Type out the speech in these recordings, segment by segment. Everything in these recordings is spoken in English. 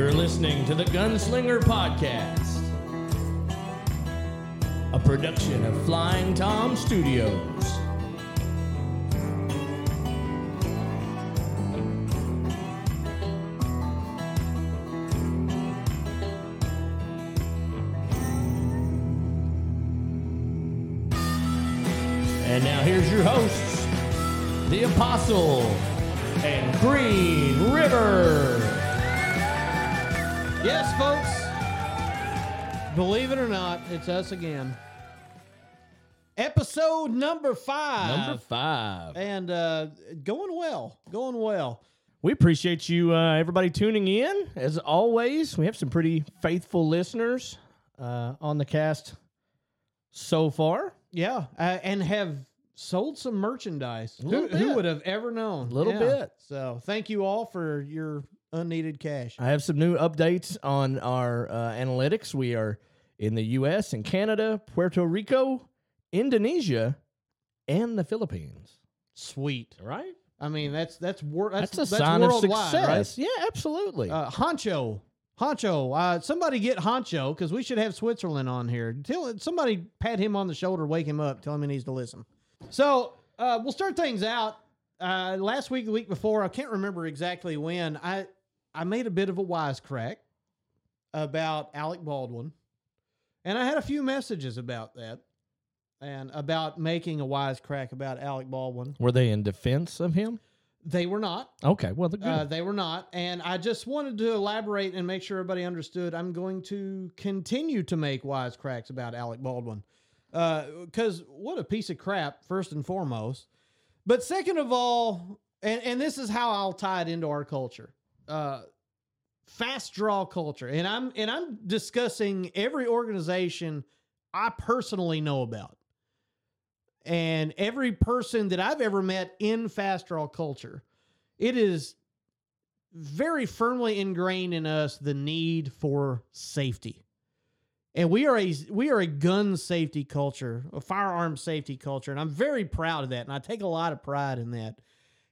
You're listening to the Gunslinger Podcast, a production of Flying Tom Studios. And now here's your hosts, the Apostle and Green River. Yes, folks. Believe it or not, it's us again. Episode number five. Number five. And uh, going well. Going well. We appreciate you, uh, everybody, tuning in. As always, we have some pretty faithful listeners uh, on the cast so far. Yeah. Uh, and have sold some merchandise. Who, who would have ever known? A little Yeah. bit. So thank you all for your unneeded cash. I have some new updates on our uh, analytics. We are in the U.S. and Canada, Puerto Rico, Indonesia, and the Philippines. Sweet. Right? I mean, that's that's wor- that's, That's, a sign of worldwide, success. Yeah, absolutely. Uh, Honcho. Honcho, uh, somebody get Honcho because we should have Switzerland on here. Tell somebody pat him on the shoulder, wake him up, tell him he needs to listen. So uh, we'll start things out. Uh, last week, the week before, I can't remember exactly when. I I made a bit of a wisecrack about Alec Baldwin, and I had a few messages about that, and about making a wisecrack about Alec Baldwin. Were they in defense of him? They were not. Okay, well, they're good. Uh, they were not. And I just wanted to elaborate and make sure everybody understood. I'm going to continue to make wisecracks about Alec Baldwin. Because what a piece of crap, first and foremost. But second of all, and, and this is how I'll tie it into our culture. Uh, fast draw culture. And I'm and I'm discussing every organization I personally know about. And every person that I've ever met in fast draw culture it is very firmly ingrained in us the need for safety. And we are a we are a gun safety culture, a firearm safety culture, and I'm very proud of that, and I take a lot of pride in that.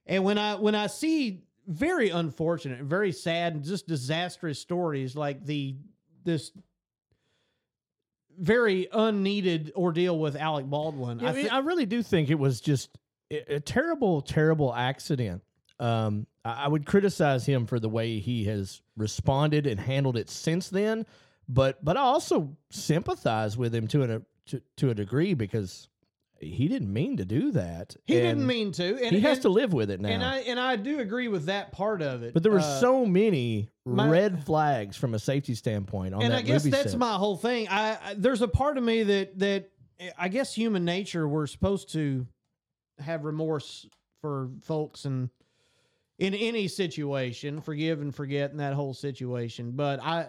And when I when I see very unfortunate, very sad, and just disastrous stories like the this very unneeded ordeal with Alec Baldwin, Yeah, I, I mean, I really do think it was just a, terrible, terrible accident. Um, I, I would criticize him for the way he has responded and handled it since then, but but I also sympathize with him to a to, to a degree because he didn't mean to do that. he and didn't mean to, and he has and- to live with it now. And I and I do agree with that part of it. but there were Uh, so many my- red flags from a safety standpoint on and that I guess that's set. my whole thing. I, I there's a part of me that that I guess human nature we're supposed to have remorse for folks and in any situation, forgive and forget in that whole situation. But I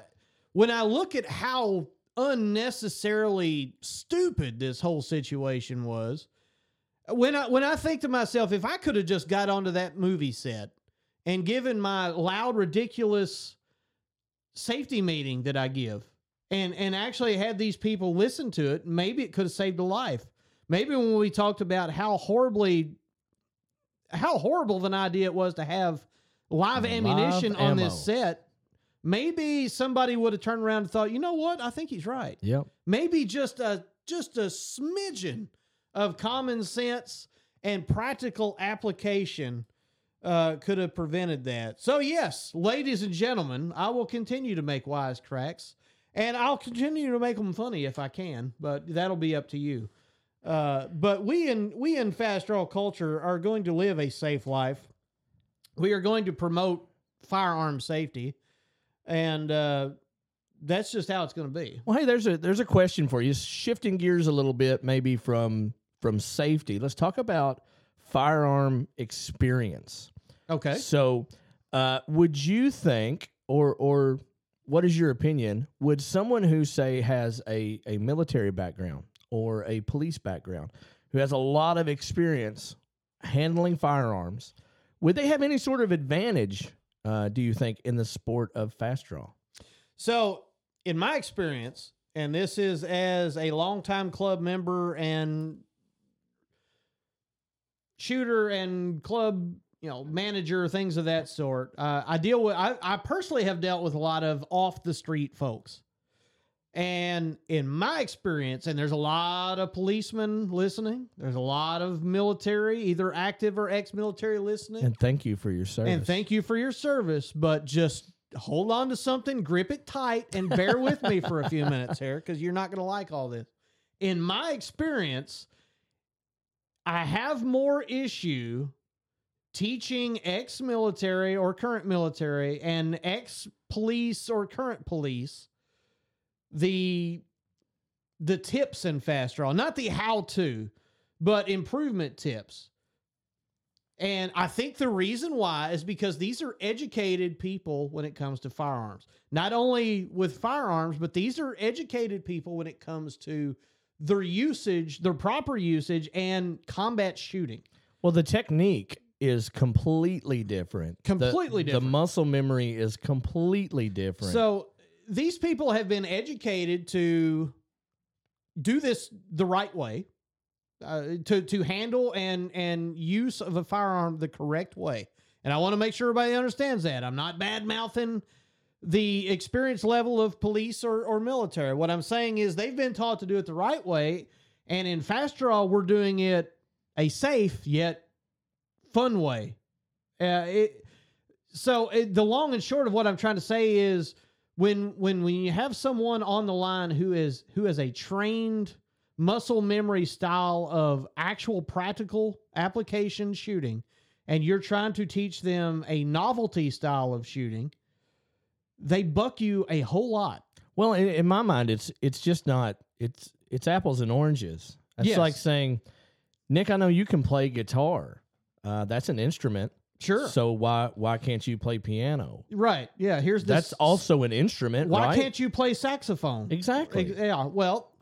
when I look at how unnecessarily stupid this whole situation was, when I when I think to myself, if I could have just got onto that movie set and given my loud, ridiculous safety meeting that I give and and actually had these people listen to it, maybe it could have saved a life. Maybe when we talked about how horribly how horrible of an idea it was to have live Live ammunition on ammo. this set, maybe somebody would have turned around and thought, you know what? I think he's right Yep. maybe just a just a smidgen of common sense and practical application uh, could have prevented that. So yes, ladies and gentlemen, I will continue to make wise cracks, and I'll continue to make them funny if I can. But that'll be up to you. Uh, but we in we in fast draw culture are going to live a safe life. We are going to promote firearm safety, and uh, that's just how it's going to be. Well, hey, there's a there's a question for you. Shifting gears a little bit, maybe from from safety. Let's talk about firearm experience. Okay. So, uh, would you think, or or what is your opinion? Would someone who say has a a military background or a police background, who has a lot of experience handling firearms, would they have any sort of advantage? Uh, do you think in the sport of fast draw? So, in my experience, and this is as a longtime club member and shooter and club you know, manager, things of that sort. Uh, I deal with, I, I personally have dealt with a lot of off the street folks. And in my experience, and there's a lot of policemen listening, there's a lot of military, either active or ex military listening. And thank you for your service. And thank you for your service, but just hold on to something, grip it tight, and bear with me for a few minutes here because you're not going to like all this. In my experience, I have more issue teaching ex military or current military and ex police or current police the the tips in fast draw not the how to but improvement tips and I think the reason why is because these are educated people when it comes to firearms. Not only with firearms, but these are educated people when it comes to their usage, their proper usage, and combat shooting. Well, the technique is completely different. The- Completely different. The muscle memory is completely different. So these people have been educated to do this the right way, uh, to to handle and and use of a firearm the correct way. And I want to make sure everybody understands that. I'm not bad mouthing the experience level of police or, or military. What I'm saying is they've been taught to do it the right way. And in fast draw, we're doing it a safe yet fun way. Uh, it, so it, the long and short of what I'm trying to say is when when when you have someone on the line who is who is a trained muscle memory style of actual practical application shooting and you're trying to teach them a novelty style of shooting they buck you a whole lot well, in, in my mind, it's it's just not. It's it's apples and oranges. It's Yes. like saying, Nick, I know you can play guitar. Uh, that's an instrument. Sure So why why can't you play piano? right yeah here's this That's also an instrument, why right? can't you play saxophone exactly. Yeah, well,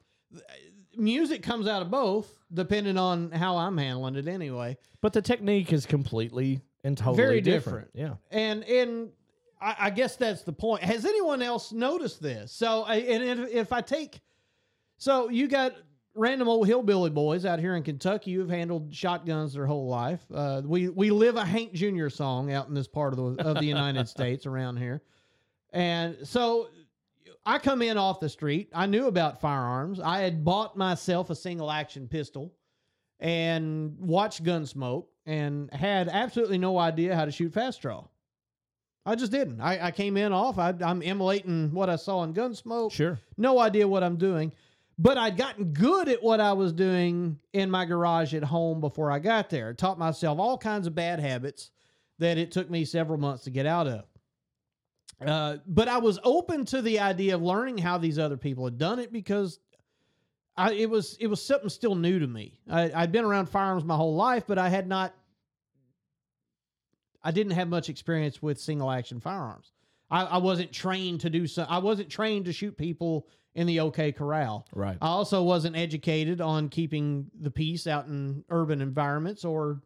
music comes out of both, depending on how I'm handling it anyway. But the technique is completely and totally Very different. Yeah. And and I, I guess that's the point. Has anyone else noticed this? So, I, and if, if I take, so you got random old hillbilly boys out here in Kentucky who've handled shotguns their whole life. Uh, we we live a Hank Jr. song out in this part of the of the United States around here, and so I come in off the street. I knew about firearms. I had bought myself a single action pistol and watched Gunsmoke and had absolutely no idea how to shoot fast draw. I just didn't. I, I came in off. I, I'm emulating what I saw in Gunsmoke. Sure. No idea what I'm doing. But I'd gotten good at what I was doing in my garage at home before I got there. Taught myself all kinds of bad habits that it took me several months to get out of. Uh, but I was open to the idea of learning how these other people had done it because I, it was it was something still new to me. I, I'd been around firearms my whole life, but I had not. I didn't have much experience with single action firearms. I, I wasn't trained to do so. I wasn't trained to shoot people in the OK Corral. Right. I also wasn't educated on keeping the peace out in urban environments or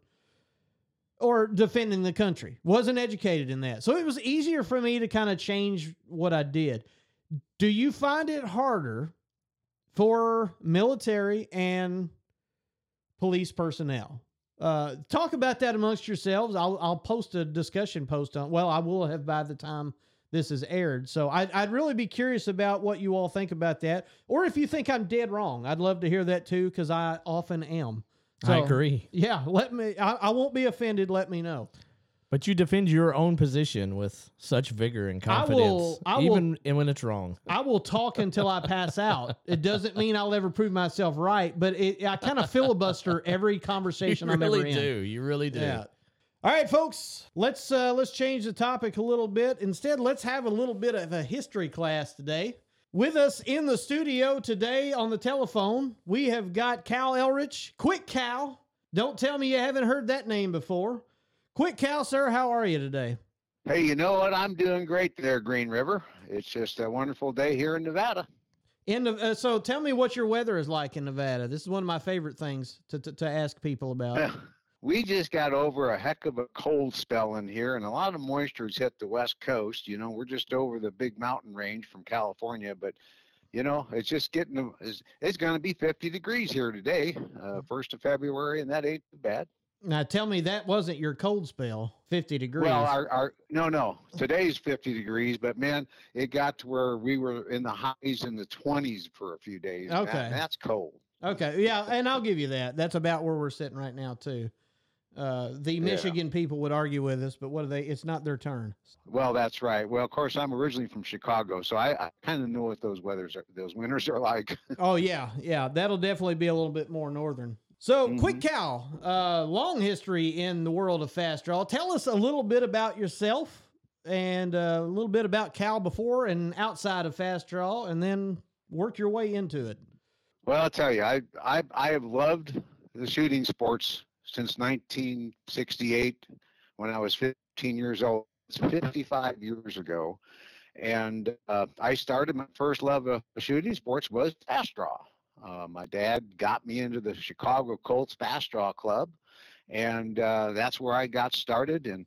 or defending the country. Wasn't educated in that. So it was easier for me to kind of change what I did. Do you find it harder for military and police personnel? Uh, talk about that amongst yourselves. I'll I'll post a discussion post on. Well, I will have by the time this is aired. So I'd, I'd really be curious about what you all think about that, or if you think I'm dead wrong. I'd love to hear that too, because I often am. I agree. Yeah, let me. I, I won't be offended. Let me know. But you defend your own position with such vigor and I confidence, will- I even and when it's wrong. I will talk until I pass out. It doesn't mean I'll ever prove myself right, but it, I kind of filibuster every conversation you I'm really ever in. do. You really do. Yeah. All right, folks. Let's uh, let's change the topic a little bit. Instead, let's have a little bit of a history class today. With us in the studio today on the telephone, we have got Cal Eilrich. Quick Cal. Don't tell me you haven't heard that name before. Quick Cal, sir. How are you today? Hey, you know what? I'm doing great there, Green River. It's just a wonderful day here in Nevada. In the, uh, so, tell me what your weather is like in Nevada. This is one of my favorite things to to, to ask people about. we just got over a heck of a cold spell in here, and a lot of moisture's hit the west coast. You know, we're just over the big mountain range from California, but you know, it's just getting. It's, it's going to be 50 degrees here today, uh, first of February, and that ain't too bad. Now tell me that wasn't your cold spell, 50 degrees. Well, our, our no, no. Today's 50 degrees, but man, it got to where we were in the highs in the 20s for a few days. and that- Okay. that's cold. okay, yeah, and I'll give you that. That's about where we're sitting right now too. Uh, the Michigan people would argue with us, but what are they? It's not their turn. Well, that's right. Well, of course, I'm originally from Chicago, so I, I kind of know what those weathers are, those winters are like. Oh yeah, yeah, that'll definitely be a little bit more northern. So, quick Cal, uh, long history in the world of fast draw. Tell us a little bit about yourself and uh, a little bit about Cal before and outside of fast draw, and then work your way into it. Well, I'll tell you, I I I have loved the shooting sports since 1968 when I was 15 years old. It's 55 years ago, and uh, I started my first love of shooting sports was fast draw. Uh, my dad got me into the Chicago Colts Fast Draw Club, and uh, that's where I got started. And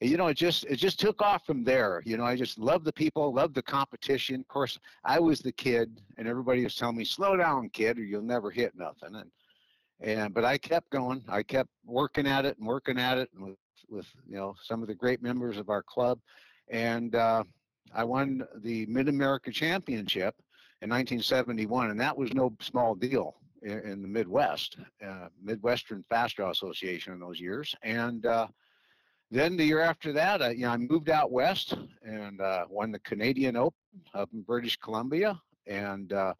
you know, it just it just took off from there. You know, I just loved the people, loved the competition. Of course, I was the kid, and everybody was telling me, "Slow down, kid, or you'll never hit nothing." And and but I kept going. I kept working at it and working at it with with you know some of the great members of our club, and uh, I won the Mid America Championship in 1971, and that was no small deal in, in the Midwest, uh, Midwestern Fast Draw Association in those years, and. Uh, then the year after that, I, you know, I moved out west and uh, won the Canadian Open up in British Columbia and uh,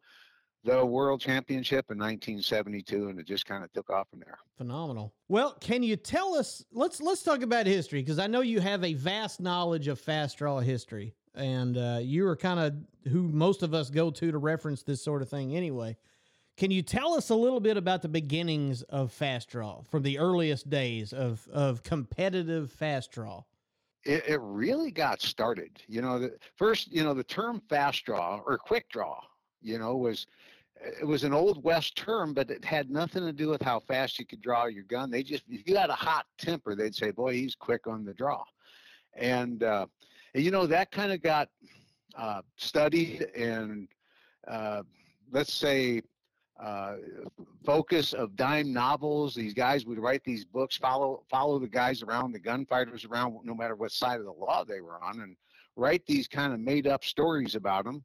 the World Championship in 1972, and it just kind of took off from there. Phenomenal. Well, can you tell us? Let's let's talk about history because I know you have a vast knowledge of fast draw history, and uh, you are kind of who most of us go to to reference this sort of thing anyway. Can you tell us a little bit about the beginnings of fast draw from the earliest days of of competitive fast draw? It, it really got started. You know, the, first, you know, the term fast draw or quick draw, you know, was it was an old west term, but it had nothing to do with how fast you could draw your gun. They just if you had a hot temper, they'd say, "Boy, he's quick on the draw," and uh, and, you know that kind of got uh, studied and uh, let's say uh, focus of dime novels. These guys would write these books, follow follow the guys around, the gunfighters around, no matter what side of the law they were on, and write these kind of made up stories about them.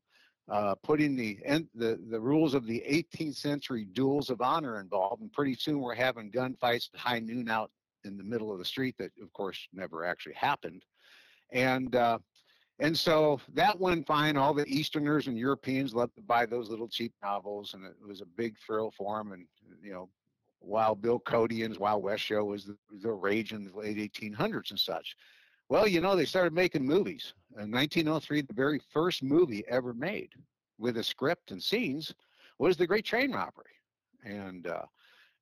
Uh, putting the, the the rules of the 18th century duels of honor involved, and pretty soon we're having gunfights at high noon out in the middle of the street that, of course, never actually happened. And uh, and so that went fine. All the Easterners and Europeans loved to buy those little cheap novels, and it was a big thrill for them. And you know, while Bill Cody and Wild West show was the, the rage in the late 1800s and such. Well, you know, they started making movies. In 1903, the very first movie ever made with a script and scenes was The Great Train Robbery, and uh,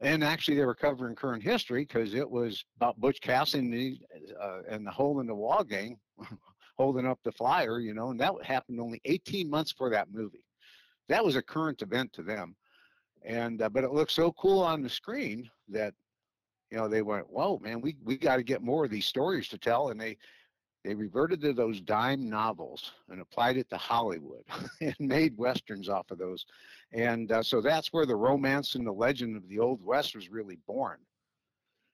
and actually they were covering current history because it was about Butch Cassidy uh, and the Hole in the Wall gang holding up the flyer, you know, and that happened only 18 months before that movie. That was a current event to them, and uh, but it looked so cool on the screen that you know they went, "Whoa, man, we we got to get more of these stories to tell," and they they reverted to those dime novels and applied it to Hollywood and made westerns off of those, and uh, so that's where the romance and the legend of the old west was really born.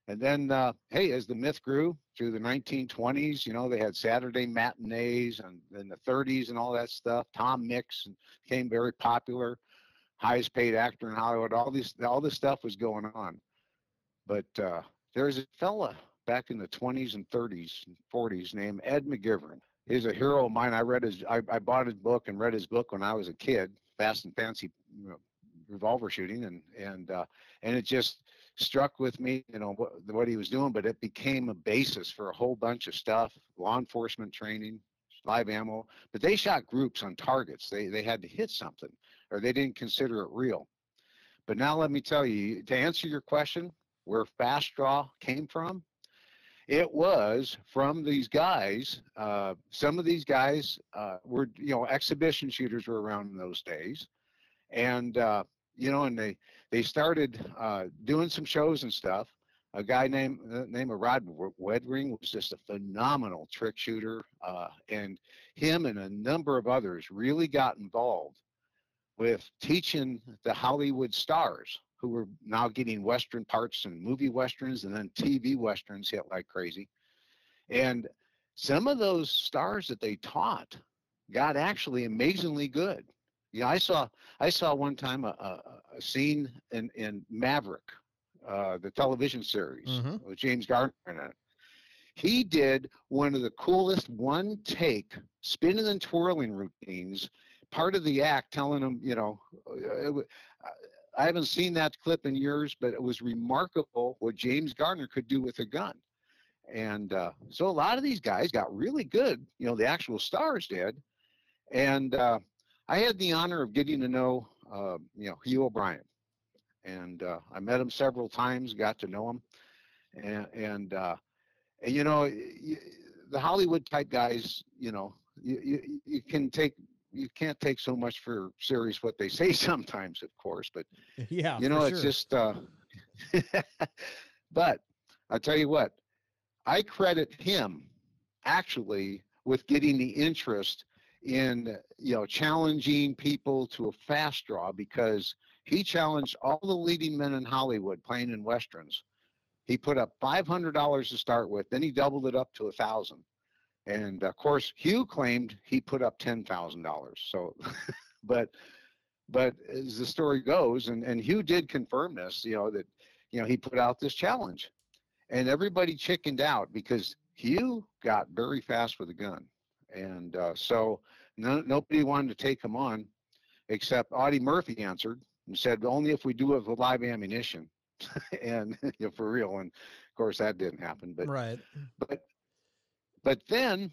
And then, uh, hey, as the myth grew through the 1920s, you know, they had Saturday matinees and in the 30s and all that stuff. Tom Mix became very popular, highest paid actor in Hollywood. All these, all this stuff was going on. But uh, there's a fella back in the 20s and 30s and 40s named Ed McGivern. He's a hero of mine. I read his, I, I bought his book and read his book when I was a kid, Fast and Fancy you know, revolver shooting, and and uh, and it just struck with me, you know, what, what he was doing, but it became a basis for a whole bunch of stuff, law enforcement training, live ammo. But they shot groups on targets. They they had to hit something, or they didn't consider it real. But now let me tell you, to answer your question, where fast draw came from, it was from these guys. Uh, some of these guys uh, were, you know, exhibition shooters were around in those days, and uh, you know, and they they started uh, doing some shows and stuff. A guy named uh, name of Rod Redwing was just a phenomenal trick shooter, uh, and him and a number of others really got involved with teaching the Hollywood stars who were now getting Western parts and movie Westerns and then TV Westerns hit like crazy. And some of those stars that they taught got actually amazingly good. Yeah, I saw I saw one time a, a, a scene in, in Maverick, uh, the television series Mhm. with James Garner in it. He did one of the coolest one take spinning and twirling routines. Part of the act, telling him, you know, uh, I haven't seen that clip in years, but it was remarkable what James Garner could do with a gun. And uh, so a lot of these guys got really good. You know, the actual stars did. And uh, I had the honor of getting to know, uh, you know, Hugh O'Brian. And uh, I met him several times, got to know him. And, and, uh, and you know, the Hollywood type guys, you know, you, you, you can take, you can't take so much for serious what they say sometimes, of course, but Yeah, you know, it's sure. just, uh, but I tell you what, I credit him actually with getting the interest in, you know, challenging people to a fast draw because he challenged all the leading men in Hollywood playing in Westerns. He put up $500 to start with, then he doubled it up to a thousand. And of course, Hugh claimed he put up $10,000. So, but but as the story goes, and, and Hugh did confirm this, you know, that, you know, he put out this challenge and everybody chickened out because Hugh got very fast with a gun. And uh, so no, nobody wanted to take him on except Audie Murphy answered and said, only if we do it with live ammunition. and, you know, for real. And of course that didn't happen, but right. but but then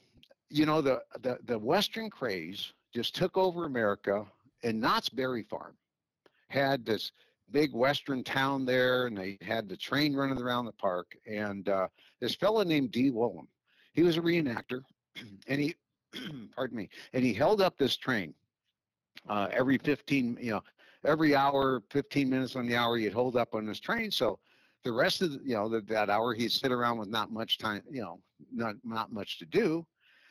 you know the, the the western craze just took over america and knott's berry farm had this big western town there and they had the train running around the park and uh, this fellow named Dee Woolem, he was a reenactor and he pardon me and he held up this train uh, every 15 you know every hour 15 minutes on the hour he'd hold up on this train. So the rest of the, you know the, that hour he'd sit around with not much time you know not not much to do.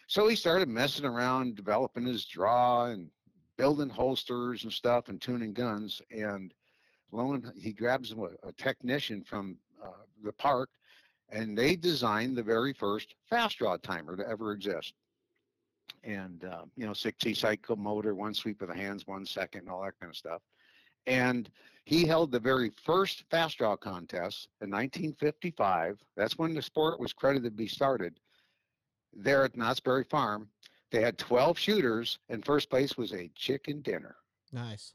So he started messing around developing his draw and building holsters and stuff and tuning guns. And lo and he grabs a, a technician from uh, the park and they designed the very first fast draw timer to ever exist. And uh, you know 60 cycle motor one sweep of the hands one second all that kind of stuff and he held the very first fast draw contest in 1955. That's when the sport was credited to be started there at Knott's Berry Farm. They had 12 shooters, and first place was a chicken dinner. Nice.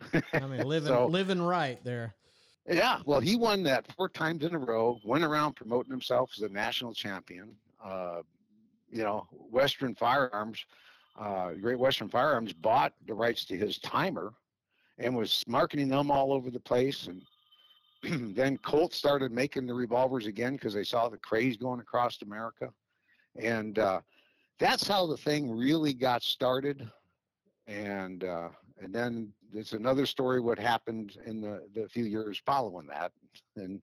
I mean, living So- living right there. Yeah, well, he won that four times in a row. Went around promoting himself as a national champion. Uh, you know, Western Firearms, uh, Great Western Firearms bought the rights to his timer, and was marketing them all over the place. And then Colt started making the revolvers again because they saw the craze going across America, and uh, that's how the thing really got started. And uh, and then it's another story what happened in the, the few years following that. And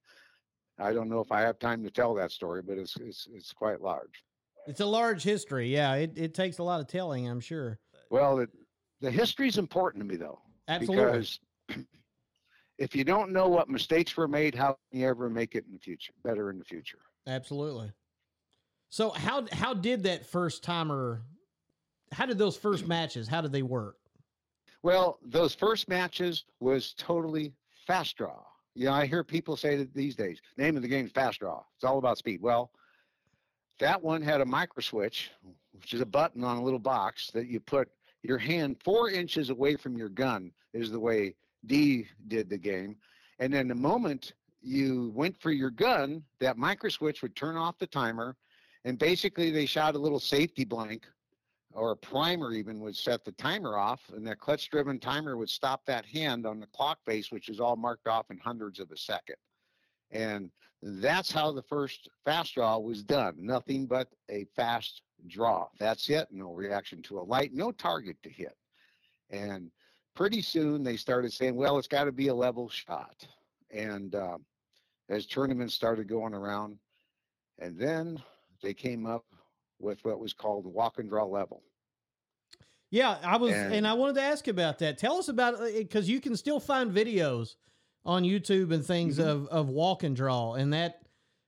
I don't know if I have time to tell that story, but it's it's it's quite large. It's a large history. Yeah, it, it takes a lot of telling, I'm sure. Well, it, the history is important to me though, Absolutely. because if you don't know what mistakes were made, how can you ever make it in the future better in the future? Absolutely. So how how did that first timer how did those first matches, how did they work? Well, those first matches was totally fast draw. You know, I hear people say that these days, name of the game is fast draw. It's all about speed. Well, that one had a micro switch, which is a button on a little box that you put your hand four inches away from your gun is the way Dee did the game. And then the moment you went for your gun, that micro switch would turn off the timer. And basically they shot a little safety blank or a primer even would set the timer off and that clutch driven timer would stop that hand on the clock face which is all marked off in hundreds of a second and that's how the first fast draw was done nothing but a fast draw that's it no reaction to a light no target to hit and pretty soon they started saying well it's got to be a level shot and uh, as tournaments started going around and then they came up with what was called walk and draw level. Yeah, I was and, And- I wanted to ask about that. Tell us about it because you can still find videos on YouTube and things Mhm. of of walk and draw, and that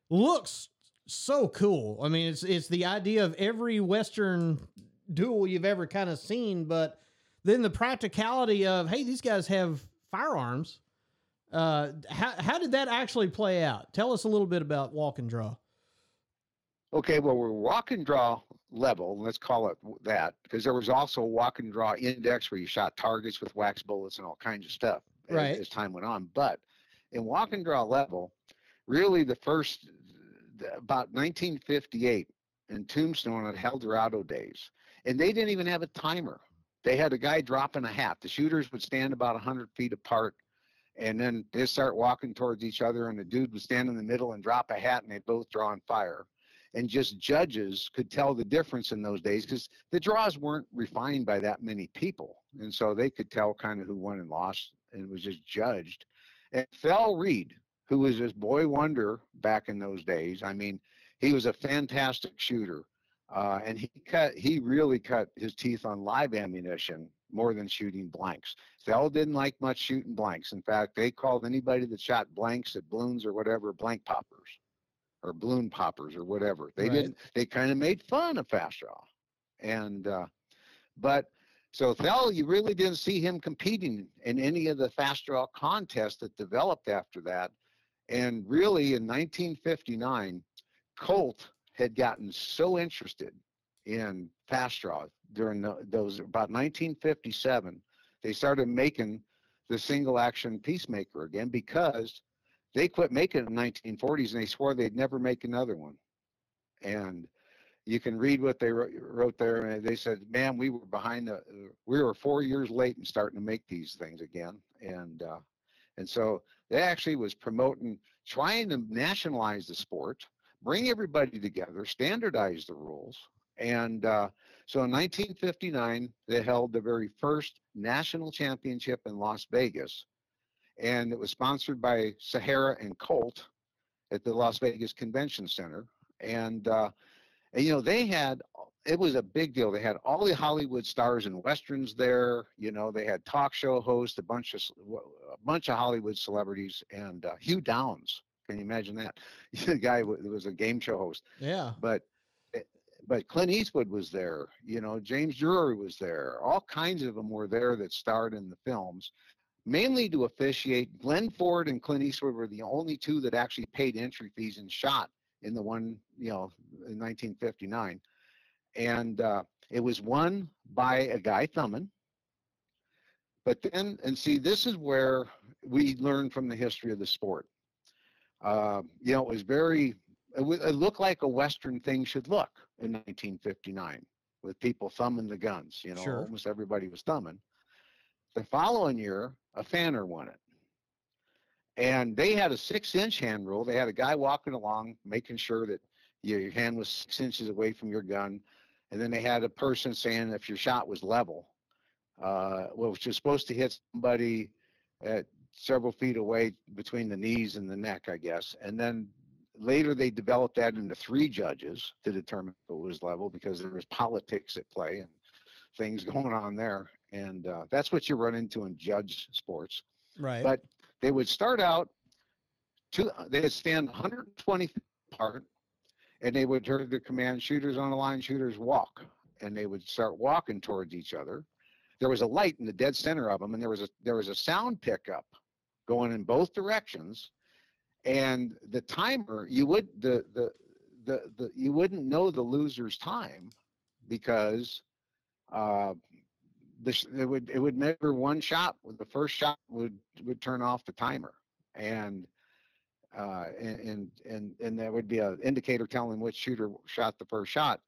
looks so cool. I mean, it's it's the idea of every Western duel you've ever kind of seen, but then the practicality of hey, these guys have firearms. Uh, how how did that actually play out? Tell us a little bit about walk and draw. Okay, well, we're walk and draw level, let's call it that, because there was also a walk and draw index where you shot targets with wax bullets and all kinds of stuff Right. as time went on. But in walk and draw level, really the first, about 1958 in Tombstone at Helldorado days, and they didn't even have a timer. They had a guy dropping a hat. The shooters would stand about 100 feet apart, and then they start walking towards each other, and the dude would stand in the middle and drop a hat, and they both draw on fire and just judges could tell the difference in those days because the draws weren't refined by that many people and so they could tell kind of who won and lost and it was just judged and Thell Reed who was this boy wonder back in those days I mean he was a fantastic shooter uh, and he cut he really cut his teeth on live ammunition more than shooting blanks Phil didn't like much shooting blanks in fact they called anybody that shot blanks at balloons or whatever blank poppers or balloon poppers or whatever. They Right. didn't. They kind of made fun of fast draw, and uh, but so Thell, you really didn't see him competing in any of the fast draw contests that developed after that. And really, in 1959, Colt had gotten so interested in fast draw during those about 1957, they started making the single action peacemaker again because they quit making it in the 1940s and they swore they'd never make another one. And you can read what they wrote, wrote there. And they said, "Man, we were behind the. We were four years late in starting to make these things again." And uh, and so they actually was promoting, trying to nationalize the sport, bring everybody together, standardize the rules. And uh, so in 1959, they held the very first national championship in Las Vegas and it was sponsored by Sahara and Colt at the Las Vegas Convention Center. And, uh, and you know, they had it was a big deal. They had all the Hollywood stars and westerns there. You know, they had talk show hosts, a bunch of a bunch of Hollywood celebrities, and uh, Hugh Downs. Can you imagine that? the guy was a game show host Yeah, but eh, but Clint Eastwood was there. You know, James Drury was there. All kinds of them were there that starred in the films, mainly to officiate. Glenn Ford and Clint Eastwood were the only two that actually paid entry fees and shot in the one, you know, in 1959. And uh, it was won by a guy Thumman. But then, and see, this is where we learn from the history of the sport. Uh, you know, it was very it, w- it looked like a Western thing should look in 1959 with people thumbing the guns. You know, Sure. almost everybody was thumbing. The following year, a Fanner won it. And they had a six inch hand rule. They had a guy walking along making sure that your, hand was six inches away from your gun. And then they had a person saying if your shot was level, uh, which was supposed to hit somebody at several feet away between the knees and the neck, I guess. And then later they developed that into three judges to determine if it was level because there was politics at play and things going on there. And uh, that's what you run into in judge sports. right. But they would start out, to, they would stand 120 feet apart and they would turn the command shooters on the line, shooters walk. And they would start walking towards each other. There was a light in the dead center of them, and there was a there was a sound pickup going in both directions. And the timer, you would the the the, the you wouldn't know the loser's time because uh, the sh- it would it would measure one shot. The first shot would would turn off the timer, and uh, and and and, that would be an indicator telling which shooter shot the first shot.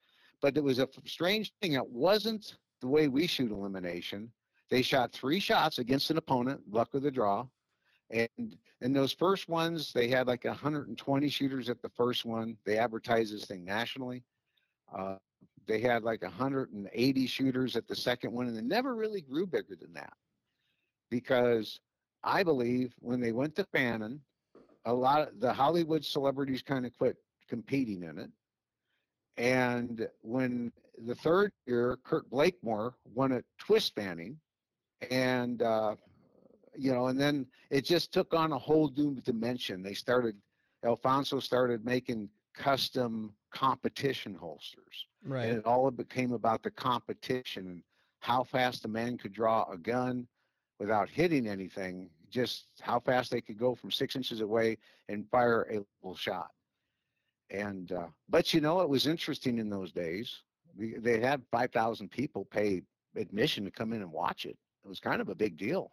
But it was a strange thing. It wasn't the way we shoot elimination. They shot three shots against an opponent, luck of the draw. And in those first ones, they had like 120 shooters at the first one. They advertised this thing nationally. Uh, they had like 180 shooters at the second one, and it never really grew bigger than that. Because I believe when they went to Fannin, a lot of the Hollywood celebrities kind of quit competing in it. And when the third year, Kurt Blakemore won at twist fanning, and uh, you know, and then it just took on a whole new dimension. They started, Alfonso started making custom competition holsters. Right. And it all became about the competition and how fast a man could draw a gun without hitting anything, just how fast they could go from six inches away and fire a little shot. And, uh, but you know, it was interesting in those days. They had 5,000 people pay admission to come in and watch it. It was kind of a big deal,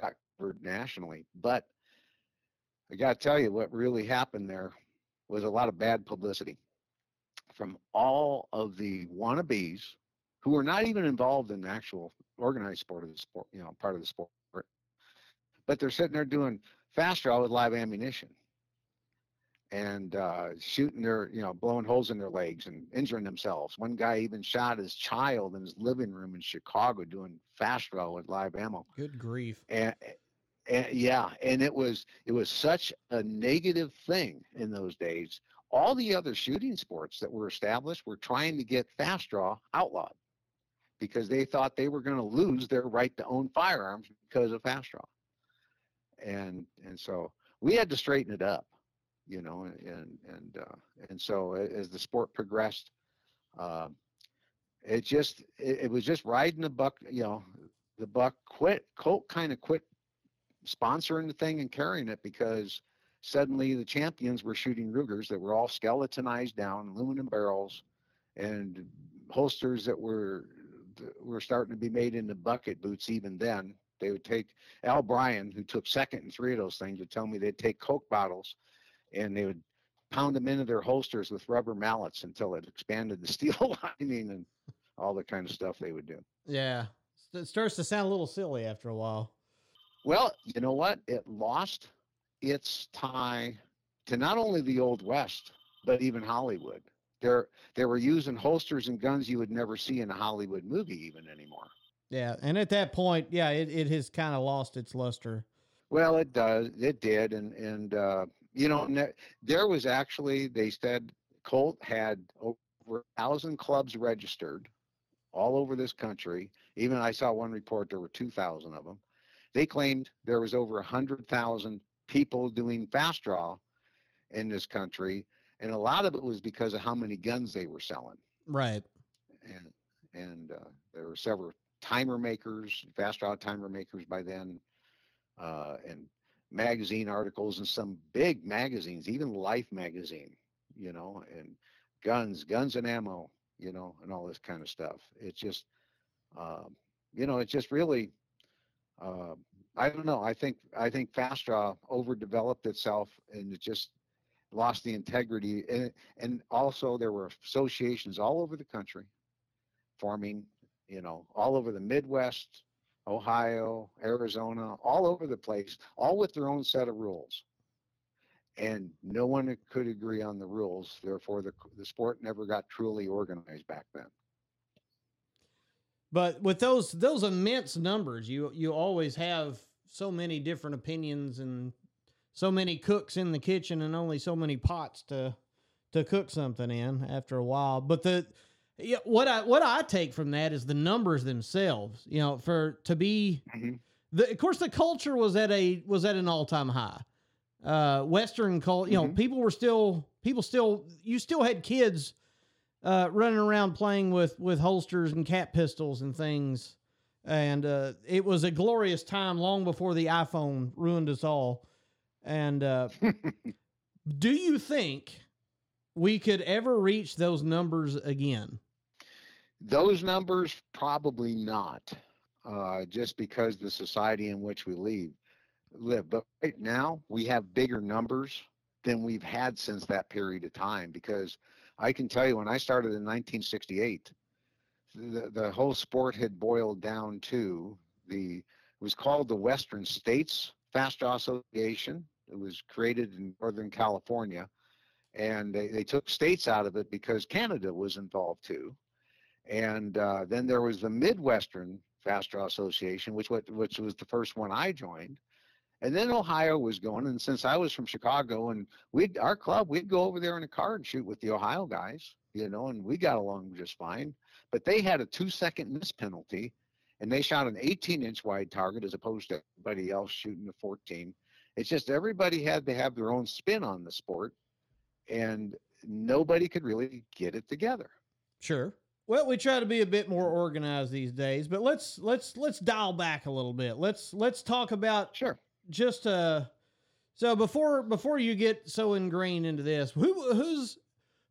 got covered nationally. But I got to tell you, what really happened there was a lot of bad publicity from all of the wannabes who were not even involved in the actual organized sport of the sport, you know, part of the sport. But they're sitting there doing fast draw with live ammunition and uh, shooting their, you know, blowing holes in their legs and injuring themselves. One guy even shot his child in his living room in Chicago doing fast draw with live ammo Good grief. and, and yeah and it was it was such a negative thing in those days all the other shooting sports that were established were trying to get fast draw outlawed because they thought they were going to lose their right to own firearms because of fast draw. And and so we had to straighten it up you know and and uh, and so as the sport progressed uh, it just it, it was just riding the buck you know the buck quit colt kind of quit sponsoring the thing and carrying it because suddenly the champions were shooting rugers that were all skeletonized down aluminum barrels and holsters that were that were starting to be made into bucket boots even then they would take al bryan who took second in three of those things would tell me they'd take coke bottles and they would pound them into their holsters with rubber mallets until it expanded the steel lining and all the kind of stuff they would do Yeah. It starts to sound a little silly after a while. Well, you know what? It lost its tie to not only the Old West, but even Hollywood. They're, they were using holsters and guns you would never see in a Hollywood movie even anymore. Yeah. And at that point, yeah, it, it has kind of lost its luster. Well, it does. It did, and and uh, you know, there was actually they said Colt had over a thousand clubs registered all over this country. Even I saw one report there were two thousand of them. They claimed there was over a hundred thousand people doing fast draw in this country, and a lot of it was because of how many guns they were selling Right. and and uh, there were several timer makers, fast draw timer makers by then, uh, and magazine articles and some big magazines, even Life magazine, you know, and guns, guns and ammo, you know, and all this kind of stuff. It's just, um, you know, it's just really, uh, I don't know. I think I think fast draw overdeveloped itself and it just lost the integrity. And and also there were associations all over the country forming you know all over the midwest ohio arizona all over the place all with their own set of rules. And no one could agree on the rules. Therefore the, the sport never got truly organized back then But with those those immense numbers, you you always have so many different opinions and so many cooks in the kitchen and only so many pots to to cook something in after a while. But the yeah, what I what I take from that is the numbers themselves. You know, for to be Mhm. the of course the culture was at a was at an all time high. Uh, Western cult, you know, Mhm. people were still people still you still had kids uh, running around playing with with holsters and cat pistols and things, and uh, it was a glorious time long before the iPhone ruined us all. And uh, do you think we could ever reach those numbers again? those numbers probably not uh, just because the society in which we live live but right now we have bigger numbers than we've had since that period of time because i can tell you when i started in 1968 the, the whole sport had boiled down to the it was called the western states fast draw association it was created in northern california and they, they took states out of it because canada was involved too and uh, then there was the Midwestern Fast Draw Association, which which was the first one I joined. And then Ohio was going, and since I was from Chicago, and we our club, we'd go over there in a car and shoot with the Ohio guys, you know, and we got along just fine. But they had a two second miss penalty, and they shot an 18 inch wide target as opposed to everybody else shooting a 14. It's just everybody had to have their own spin on the sport, and nobody could really get it together. Sure. Well, we try to be a bit more organized these days, but let's let's let's dial back a little bit. Let's let's talk about Sure. Just uh so before before you get so ingrained into this, who who's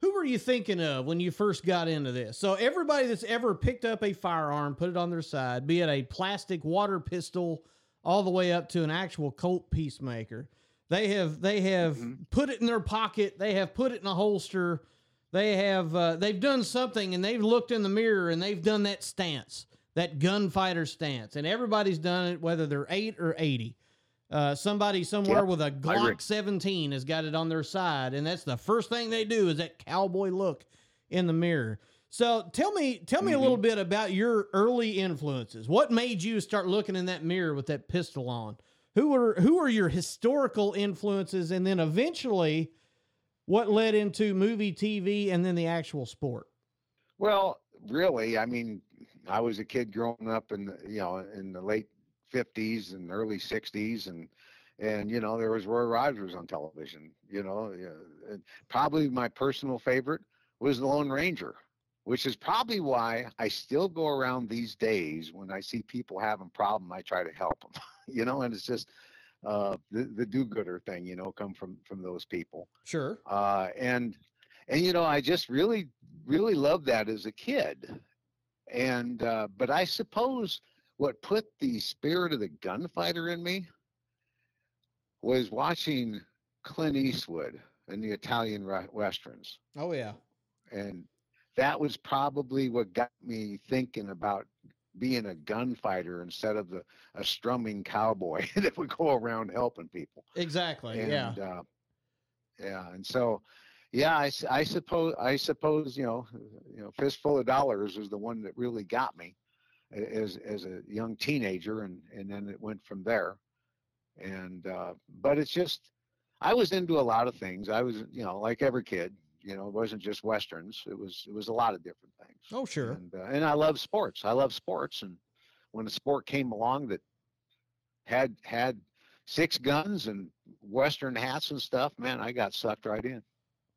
who were you thinking of when you first got into this? So everybody that's ever picked up a firearm, put it on their side, be it a plastic water pistol all the way up to an actual Colt Peacemaker, they have they have Mhm. put it in their pocket, they have put it in a holster, they have uh, they've done something and they've looked in the mirror and they've done that stance, that gunfighter stance, and everybody's done it whether they're eight or eighty. Uh, somebody somewhere Yep, with a. Glock 17 has got it on their side, and that's the first thing they do is that cowboy look in the mirror. So tell me, tell me a little bit about your early influences. What made you start looking in that mirror with that pistol on? Who were who are your historical influences, and then eventually, what led into movie, TV, and then the actual sport? Well, really, I mean, I was a kid growing up in the, you know in the late '50s and early '60s, and and you know there was Roy Rogers on television. You know, and probably my personal favorite was the Lone Ranger, which is probably why I still go around these days when I see people having problem, I try to help them. you know, and it's just uh, the the do-gooder thing. You know, come from from those people Sure. uh, and and you know I just really really loved that as a kid, and uh, but I suppose what put the spirit of the gunfighter in me was watching Clint Eastwood and the Italian westerns, Oh yeah. and that was probably what got me thinking about being a gunfighter instead of the a strumming cowboy that would go around helping people. Exactly. and yeah. uh, yeah and so yeah I suppose i suppose you know you know fistful of dollars is the one that really got me as as a young teenager and and then it went from there and uh but it's just i was into a lot of things i was you know like every kid you know it wasn't just westerns it was it was a lot of different things Oh sure. and uh, and I love sports. I love sports, and when a sport came along that had had six guns and western hats and stuff, man, I got sucked right in.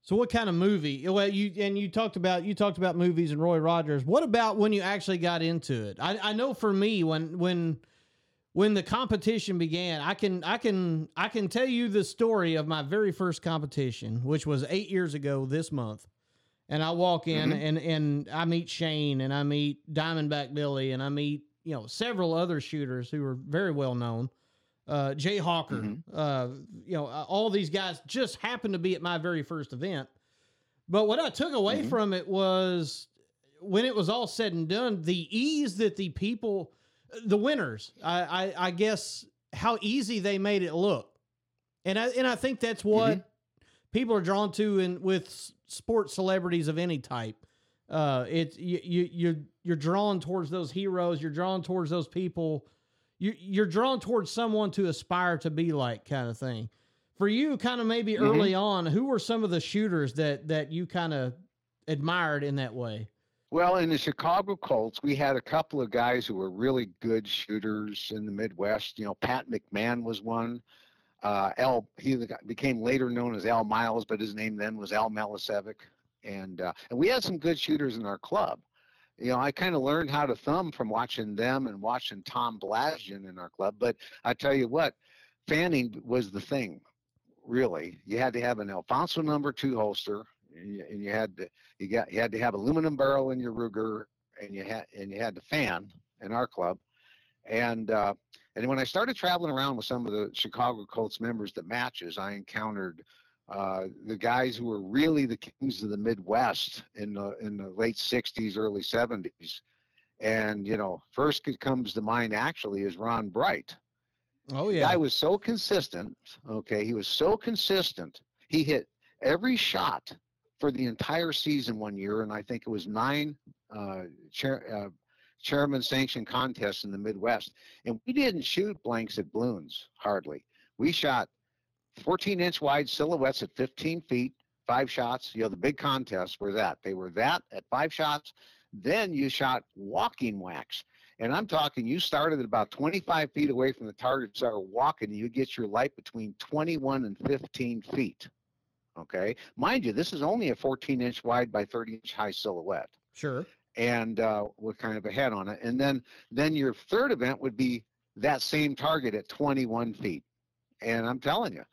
So what kind of movie? Well, you and you talked about you talked about movies and Roy Rogers. What about when you actually got into it? I, I know for me when when when the competition began, I can I can I can tell you the story of my very first competition, which was eight years ago this month. And I walk in Mhm. and and I meet Shane and I meet Diamondback Billy and I meet you know several other shooters who are very well known. Uh, Jay Hawker, Mhm. uh, you know, uh, all these guys just happened to be at my very first event. But what I took away Mhm. from it was when it was all said and done, the ease that the people, the winners, I, I, I guess how easy they made it look, and I and I think that's what people are drawn to in with sports celebrities of any type. Uh, it's you you you you're drawn towards those heroes. You're drawn towards those people. You you're drawn towards someone to aspire to be like, kind of thing. For you, kind of maybe Mhm. early on, who were some of the shooters that that you kind of admired in that way? Well, in the Chicago Colts, we had a couple of guys who were really good shooters in the Midwest. You know, Pat McMahon was one. Uh, Al, he became later known as Al Miles, but his name then was Al Malisevic. And uh, and we had some good shooters in our club. You know, I kind of learned how to thumb from watching them and watching Tom Blasgen in our club. But I tell you what, fanning was the thing. Really, you had to have an Alfonso number two holster, and you, and you had to you got you had to have aluminum barrel in your Ruger, and you had and you had to fan in our club, and uh, and when I started traveling around with some of the Chicago Colts members that matches, I encountered uh, the guys who were really the kings of the Midwest in the in the late '60s, early '70s, and you know, first comes to mind actually is Ron Bright. Oh yeah. The guy was so consistent. Okay, he was so consistent. He hit every shot for the entire season one year, and I think it was nine uh, chair, uh, chairman sanctioned contests in the Midwest. And we didn't shoot blanks at balloons hardly. We shot 14 inch wide silhouettes at 15 feet, five shots. You know, the big contests were that. They were that at five shots. Then you shot walking wax. And I'm talking, you started at about 25 feet away from the target, started walking, and you get your light between 21 and 15 feet. Okay. Mind you, this is only a 14 inch wide by 30 inch high silhouette. Sure. And uh, with kind of a head on it. And then, then your third event would be that same target at 21 feet. And I'm telling you,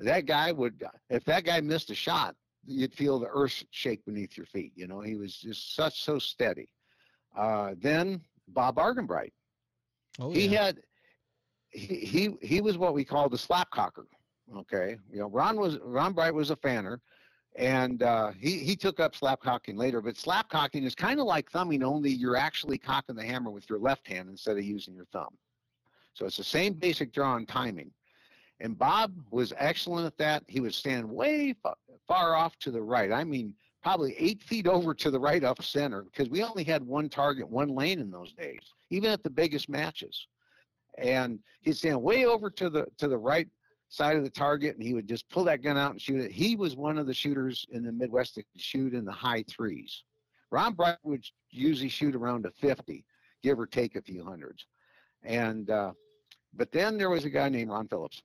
that guy would, if that guy missed a shot, you'd feel the earth shake beneath your feet. You know, he was just such so steady. Uh, then Bob Argenbright. Oh, he yeah. had he, he he was what we called the slapcocker. Okay, you know, Ron was Ron Bright was a fanner, and uh, he he took up slapcocking later. But slapcocking is kind of like thumbing, only you're actually cocking the hammer with your left hand instead of using your thumb. So it's the same basic draw and timing. And Bob was excellent at that. He would stand way fa- far off to the right. I mean, probably eight feet over to the right up center because we only had one target, one lane in those days, even at the biggest matches. And he'd stand way over to the to the right side of the target, and he would just pull that gun out and shoot it. He was one of the shooters in the Midwest that could shoot in the high threes. Ron Bright would usually shoot around a 50, give or take a few hundreds. And uh, but then there was a guy named Ron Phillips.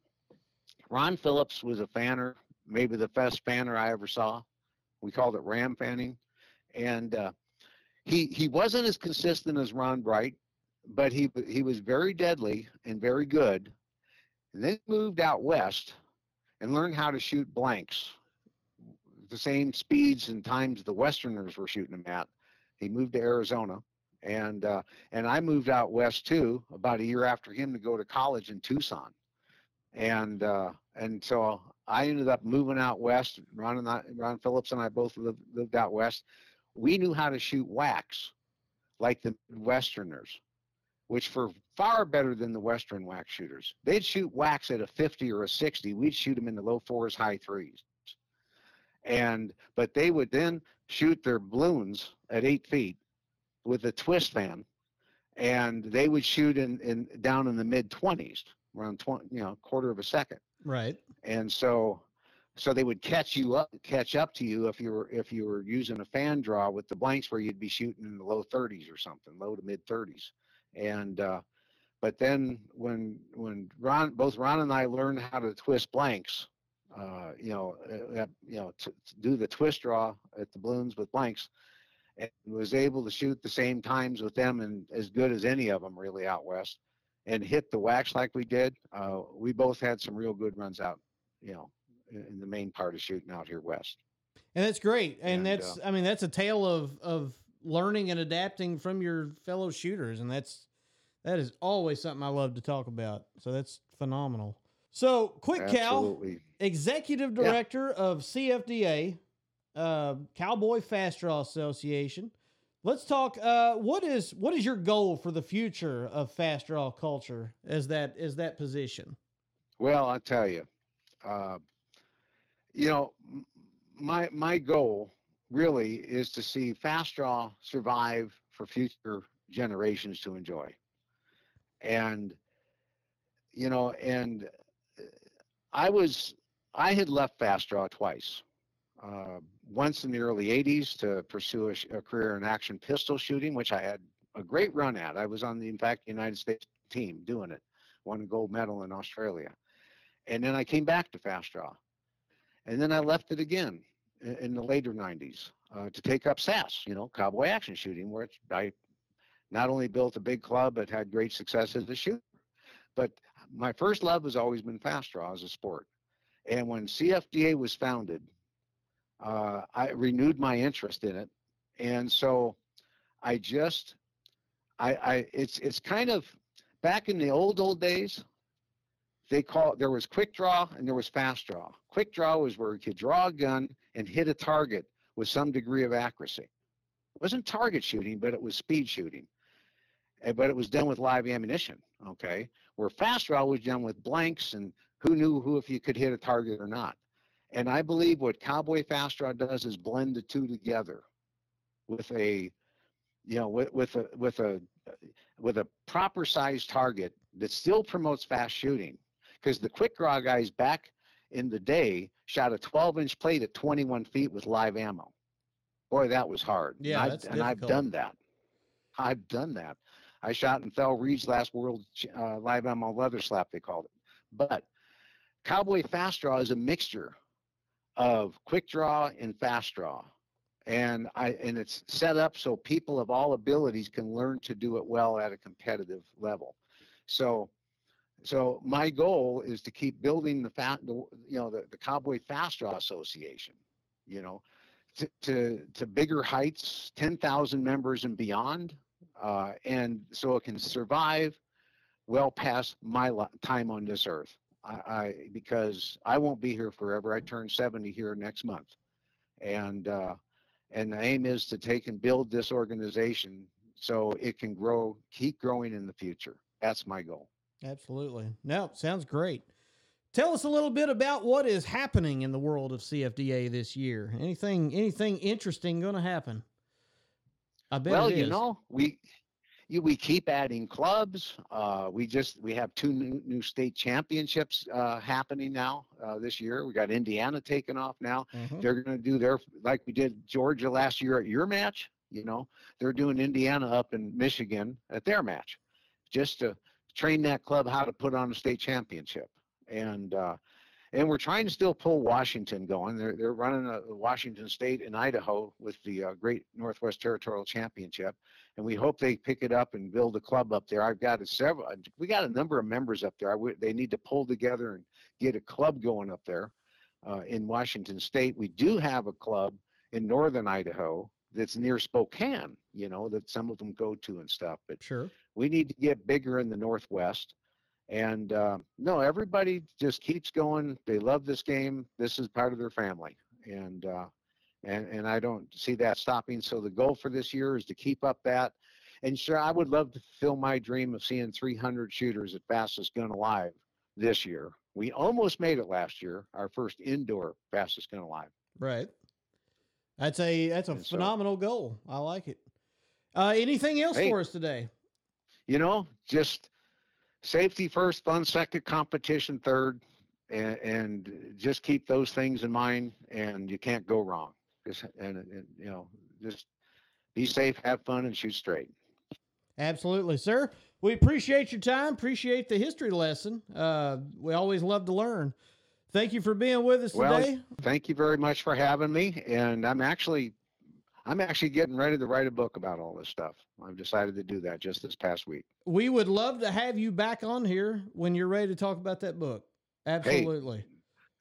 Ron Phillips was a fanner, maybe the best fanner I ever saw. We called it ram fanning, and uh, he he wasn't as consistent as Ron Bright, but he he was very deadly and very good. And then moved out west and learned how to shoot blanks, the same speeds and times the Westerners were shooting them at. He moved to Arizona, and uh, and I moved out west too about a year after him to go to college in Tucson, and uh, and so I ended up moving out west. Ron and I, Ron Phillips and I both lived, lived out west. We knew how to shoot wax like the Westerners, which were far better than the Western wax shooters. They'd shoot wax at a 50 or a 60. We'd shoot them in the low fours, high threes. And but they would then shoot their balloons at eight feet with a twist fan, and they would shoot in, in down in the mid 20s, around 20, you know, quarter of a second. Right. and so so they would catch you up catch up to you if you were if you were using a fan draw with the blanks where you'd be shooting in the low 30s or something low to mid 30s and uh but then when when ron both ron and i learned how to twist blanks uh you know uh, uh, you know to, to do the twist draw at the balloons with blanks and was able to shoot the same times with them and as good as any of them really out west and hit the wax like we did uh we both had some real good runs out you know, in the main part of shooting out here west. And that's great. And, And, that's, uh, I mean, that's a tale of, of learning and adapting from your fellow shooters. And that's, that is always something I love to talk about. So that's phenomenal. So, quick Cal, Absolutely. executive Yeah. director of CFDA, uh, Cowboy Fast Draw Association. Let's talk. Uh, what is what is your goal for the future of fast draw culture as that as that position? Well, I tell you, uh, you know, my my goal really is to see fast draw survive for future generations to enjoy. And you know, and uh, I was I had left fast draw twice. Uh, once in the early 80s to pursue a, a career in action pistol shooting, which I had a great run at. I was on the, in fact, United States team doing it, won a gold medal in Australia. And then I came back to fast draw. And then I left it again in, the later 90s uh, to take up SASS, you know, cowboy action shooting, where I not only built a big club, but had great success as a shooter. But my first love has always been fast draw as a sport. And when CFDA was founded, uh, I renewed my interest in it. And so I just, I, I, it's, it's kind of back in the old, old days, they call there was quick draw and there was fast draw. Quick draw was where you could draw a gun and hit a target with some degree of accuracy. It wasn't target shooting, but it was speed shooting. Eh, But it was done with live ammunition. Okay, where fast draw was done with blanks and who knew who if you could hit a target or not. And I believe what Cowboy Fast Draw does is blend the two together with a, you know, with, with a with a with a proper sized target that still promotes fast shooting. Because the quick draw guys back in the day shot a 12 inch plate at 21 feet with live ammo. Boy, that was hard. Yeah, and, I, that's and I've done that. I've done that. I shot in Thell Reed's last world uh, live ammo leather slap, they called it. But Cowboy Fast Draw is a mixture of quick draw and fast draw. And I and it's set up so people of all abilities can learn to do it well at a competitive level. So so my goal is to keep building the fat the, you know the, the Cowboy Fast Draw Association, you know, to to, to bigger heights, 10,000 members and beyond. Uh, and so it can survive well past my time on this earth. I, I, because I won't be here forever. I turn 70 here next month, and uh, and the aim is to take and build this organization so it can grow, keep growing in the future. That's my goal. Absolutely. No, sounds great. Tell us a little bit about what is happening in the world of CFDA this year. Anything anything interesting going to happen? I bet. Well, you know, we we keep adding clubs. Uh, we just we have two new, new state championships uh, happening now uh, this year. We got Indiana taking off now. Mm-hmm. They're going to do their like we did Georgia last year at your match. You know, they're doing Indiana up in Michigan at their match, just to train that club how to put on a state championship. And uh, and we're trying to still pull Washington going. They're they're running a Washington State and Idaho with the uh, Great Northwest Territorial Championship, and we hope they pick it up and build a club up there. I've got a several. We got a number of members up there. they need to pull together and get a club going up there uh, in Washington State. We do have a club in northern Idaho that's near Spokane. You know that some of them go to and stuff. But sure, we need to get bigger in the Northwest. And uh, no, everybody just keeps going. They love this game. This is part of their family, and uh, and and I don't see that stopping. So the goal for this year is to keep up that. And sure, I would love to fulfill my dream of seeing 300 shooters at Fastest Gun Alive this year. We almost made it last year, our first indoor Fastest Gun Alive. Right. That's a that's a and phenomenal so, goal. I like it. Uh, anything else hey, for us today? You know, just safety first, fun second, competition third, and, and just keep those things in mind, and you can't go wrong. Just, and, and you know, just be safe, have fun, and shoot straight. Absolutely, sir. We appreciate your time. Appreciate the history lesson. Uh, we always love to learn. Thank you for being with us well, today. Thank you very much for having me. And I'm actually I'm actually getting ready to write a book about all this stuff. I've decided to do that just this past week. We would love to have you back on here when you're ready to talk about that book. Absolutely. Hey,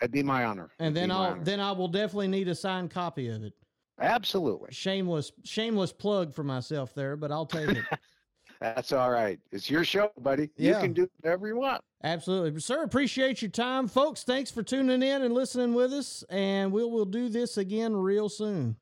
that'd be my honor. And then I'll then I will definitely need a signed copy of it. Absolutely. Shameless shameless plug for myself there, but I'll take it. That's all right. It's your show, buddy. Yeah. You can do whatever you want. Absolutely. Sir, appreciate your time. Folks, thanks for tuning in and listening with us. And we will do this again real soon.